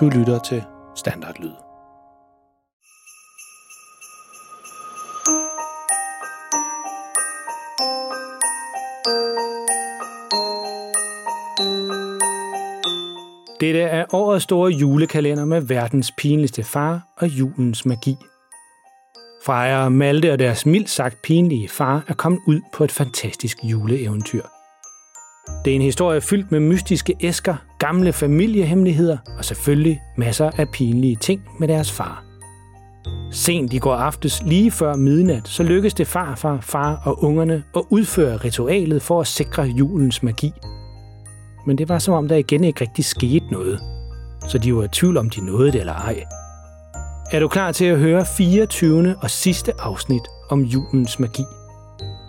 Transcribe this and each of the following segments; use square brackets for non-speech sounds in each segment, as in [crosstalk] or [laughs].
Du lytter til Standardlyd. Dette er årets store julekalender med verdens pinligste far og julens magi. Freja og Malte og deres mildt sagt pinlige far er kommet ud på et fantastisk juleeventyr. Det er en historie fyldt med mystiske æsker, gamle familiehemmeligheder og selvfølgelig masser af pinlige ting med deres far. Sent i går aftes, lige før midnat, så lykkedes det farfar, far og ungerne at udføre ritualet for at sikre julens magi. Men det var som om, der igen ikke rigtig skete noget. Så de var i tvivl om, de nåede det eller ej. Er du klar til at høre 24. og sidste afsnit om julens magi?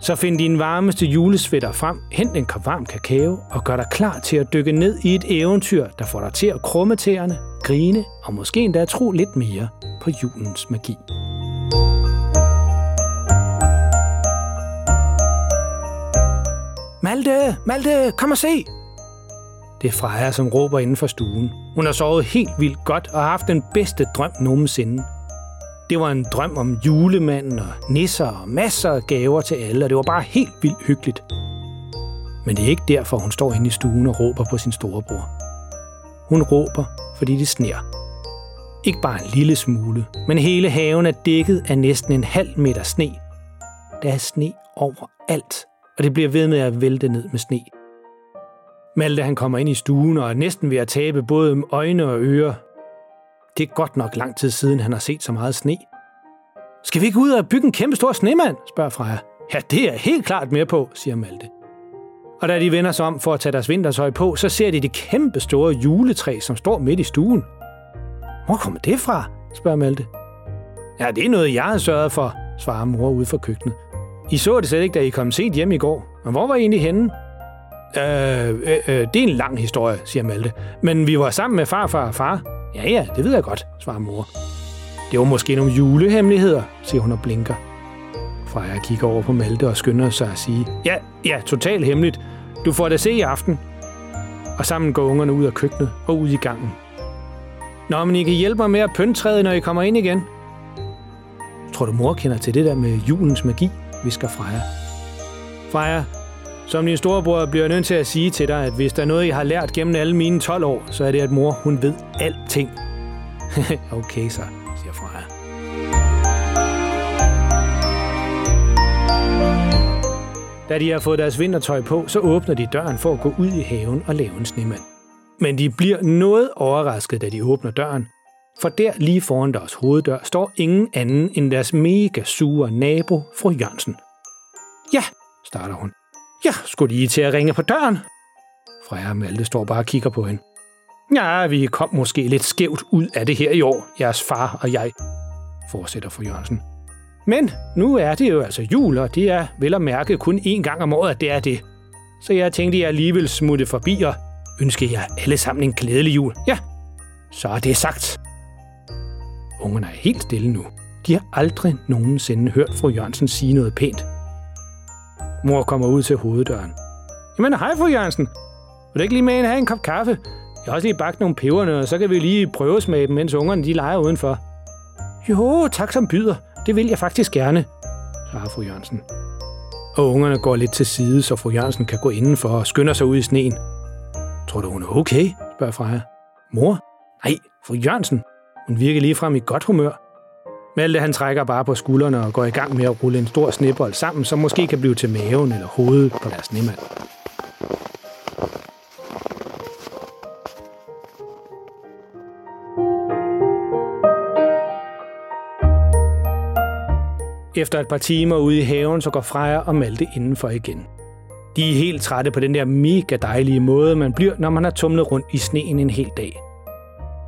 Så find din varmeste julesvætter frem, hent en kop varm kakao og gør dig klar til at dykke ned i et eventyr, der får dig til at krumme tæerne, grine og måske endda tro lidt mere på julens magi. Malte, Malte, kom og se! Det er Freja, som råber inden for stuen. Hun har sovet helt vildt godt og har haft den bedste drøm nogensinde. Det var en drøm om julemanden og nisser og masser af gaver til alle, og det var bare helt vildt hyggeligt. Men det er ikke derfor, hun står inde i stuen og råber på sin storebror. Hun råber, fordi det sner. Ikke bare en lille smule, men hele haven er dækket af næsten en halv meter sne. Der er sne overalt, og det bliver ved med at vælte ned med sne. Malte han kommer ind i stuen og er næsten ved at tabe både øjne og ører. Det er godt nok lang tid siden, han har set så meget sne. Skal vi ikke ud og bygge en kæmpe stor snemand? spørger Freja. Ja, det er helt klart mere på, siger Malte. Og da de vender sig om for at tage deres vintertøj på, så ser de det kæmpe store juletræ, som står midt i stuen. Hvor kommer det fra? spørger Malte. Ja, det er noget, jeg har sørget for, svarer mor ude fra køkkenet. I så det slet ikke, da I kom sent hjem i går. Men hvor var I egentlig henne? Øh, øh, øh, det er en lang historie, siger Malte. Men vi var sammen med farfar og far. Ja, ja, det ved jeg godt, svarer mor. Det var måske nogle julehemmeligheder, siger hun og blinker. Freja kigger over på Malte og skynder sig at sige, ja, ja, totalt hemmeligt. Du får det se i aften. Og sammen går ungerne ud af køkkenet og ud i gangen. Nå, men I kan hjælpe mig med at pynte træet, når I kommer ind igen. Tror du, mor kender til det der med julens magi, visker Freja. Freja, som din storebror bliver jeg nødt til at sige til dig, at hvis der er noget, jeg har lært gennem alle mine 12 år, så er det, at mor, hun ved alting. [laughs] okay så, siger Freja. Da de har fået deres vintertøj på, så åbner de døren for at gå ud i haven og lave en snemand. Men de bliver noget overrasket, da de åbner døren. For der lige foran deres hoveddør står ingen anden end deres mega sure nabo, fru Jørgensen. Ja, starter hun. Ja, skulle lige til at ringe på døren? Freja og Malte står bare og kigger på hende. Ja, vi kom måske lidt skævt ud af det her i år, jeres far og jeg, fortsætter fru Jørgensen. Men nu er det jo altså jul, og det er vel at mærke kun én gang om året, at det er det. Så jeg tænkte, jeg alligevel smutte forbi og ønske jer alle sammen en glædelig jul. Ja, så er det sagt. Ungerne er helt stille nu. De har aldrig nogensinde hørt fru Jørgensen sige noget pænt. Mor kommer ud til hoveddøren. Jamen, hej fru Jørgensen. Vil du ikke lige med ind have en kop kaffe? Jeg har også lige bagt nogle peberne, og så kan vi lige prøve smage dem, mens ungerne de leger udenfor. Jo, tak som byder. Det vil jeg faktisk gerne, svarer fru Jørgensen. Og ungerne går lidt til side, så fru Jørgensen kan gå indenfor og skynder sig ud i sneen. Tror du, hun er okay? spørger Freja. Mor? Nej, fru Jørgensen. Hun virker lige frem i godt humør. Malte han trækker bare på skuldrene og går i gang med at rulle en stor snebold sammen, som måske kan blive til maven eller hovedet på deres snemand. Efter et par timer ude i haven, så går Freja og Malte indenfor igen. De er helt trætte på den der mega dejlige måde, man bliver, når man har tumlet rundt i sneen en hel dag.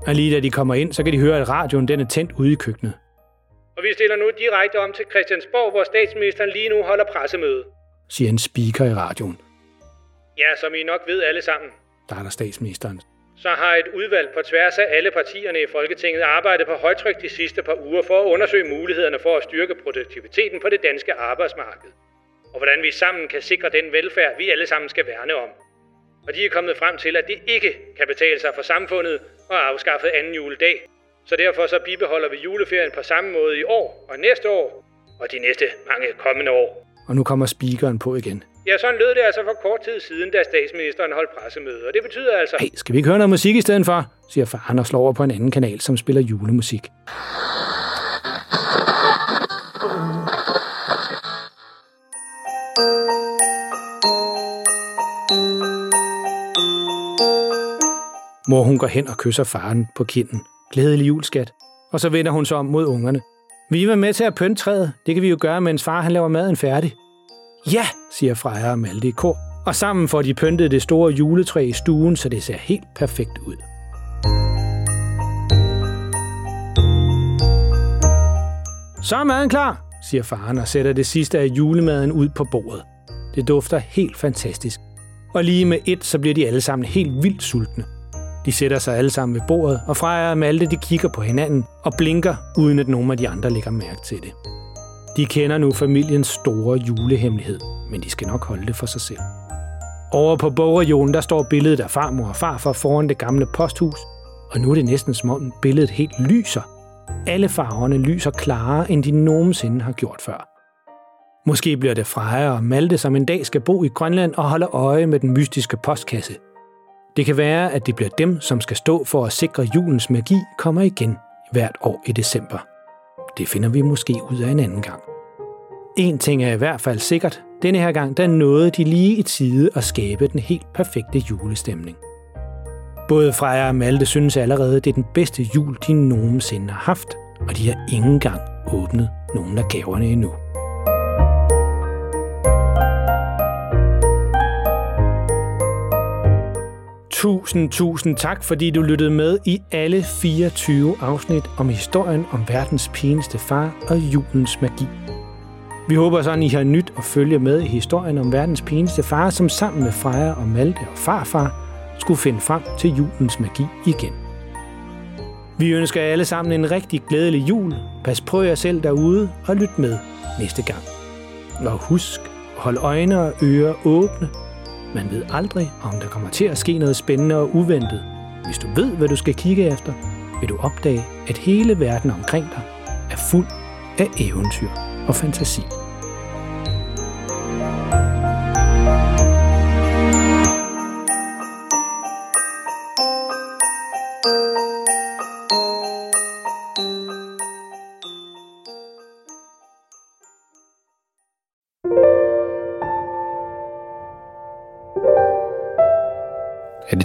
Og lige da de kommer ind, så kan de høre, at radioen den er tændt ude i køkkenet. Og vi stiller nu direkte om til Christiansborg, hvor statsministeren lige nu holder pressemøde. Siger en speaker i radioen. Ja, som I nok ved alle sammen. Der er der statsministeren. Så har et udvalg på tværs af alle partierne i Folketinget arbejdet på højtryk de sidste par uger for at undersøge mulighederne for at styrke produktiviteten på det danske arbejdsmarked. Og hvordan vi sammen kan sikre den velfærd, vi alle sammen skal værne om. Og de er kommet frem til, at det ikke kan betale sig for samfundet og afskaffet anden juledag. Så derfor så bibeholder vi juleferien på samme måde i år og næste år, og de næste mange kommende år. Og nu kommer speakeren på igen. Ja, sådan lød det altså for kort tid siden, da statsministeren holdt pressemøde. Og det betyder altså... Hey, skal vi ikke høre noget musik i stedet for? siger faren og slår over på en anden kanal, som spiller julemusik. Mor hun går hen og kysser faren på kinden. Glædelig julskat. Og så vender hun sig om mod ungerne. Vi var med til at pynte træet. Det kan vi jo gøre, mens far han laver maden færdig. Ja, siger Freja og Malte i kor. Og sammen får de pyntet det store juletræ i stuen, så det ser helt perfekt ud. Så er maden klar, siger faren og sætter det sidste af julemaden ud på bordet. Det dufter helt fantastisk. Og lige med et, så bliver de alle sammen helt vildt sultne. De sætter sig alle sammen ved bordet, og Freja og Malte de kigger på hinanden og blinker, uden at nogen af de andre lægger mærke til det. De kender nu familiens store julehemmelighed, men de skal nok holde det for sig selv. Over på bogregionen, der står billedet af farmor og farfar foran det gamle posthus, og nu er det næsten som om billedet helt lyser. Alle farverne lyser klarere, end de nogensinde har gjort før. Måske bliver det Freja og Malte, som en dag skal bo i Grønland og holde øje med den mystiske postkasse. Det kan være, at det bliver dem, som skal stå for at sikre julens magi kommer igen hvert år i december. Det finder vi måske ud af en anden gang. En ting er i hvert fald sikkert. Denne her gang, der nåede de lige i tide at skabe den helt perfekte julestemning. Både Freja og Malte synes allerede, det er den bedste jul, de nogensinde har haft, og de har ikke engang åbnet nogen af gaverne endnu. Tusind, tusind tak, fordi du lyttede med i alle 24 afsnit om historien om verdens pineste far og julens magi. Vi håber sådan, I har nyt at følge med i historien om verdens pineste far, som sammen med Freja og Malte og farfar skulle finde frem til julens magi igen. Vi ønsker alle sammen en rigtig glædelig jul. Pas på jer selv derude og lyt med næste gang. Og husk hold øjne og ører åbne. Man ved aldrig, om der kommer til at ske noget spændende og uventet. Hvis du ved, hvad du skal kigge efter, vil du opdage, at hele verden omkring dig er fuld af eventyr og fantasi.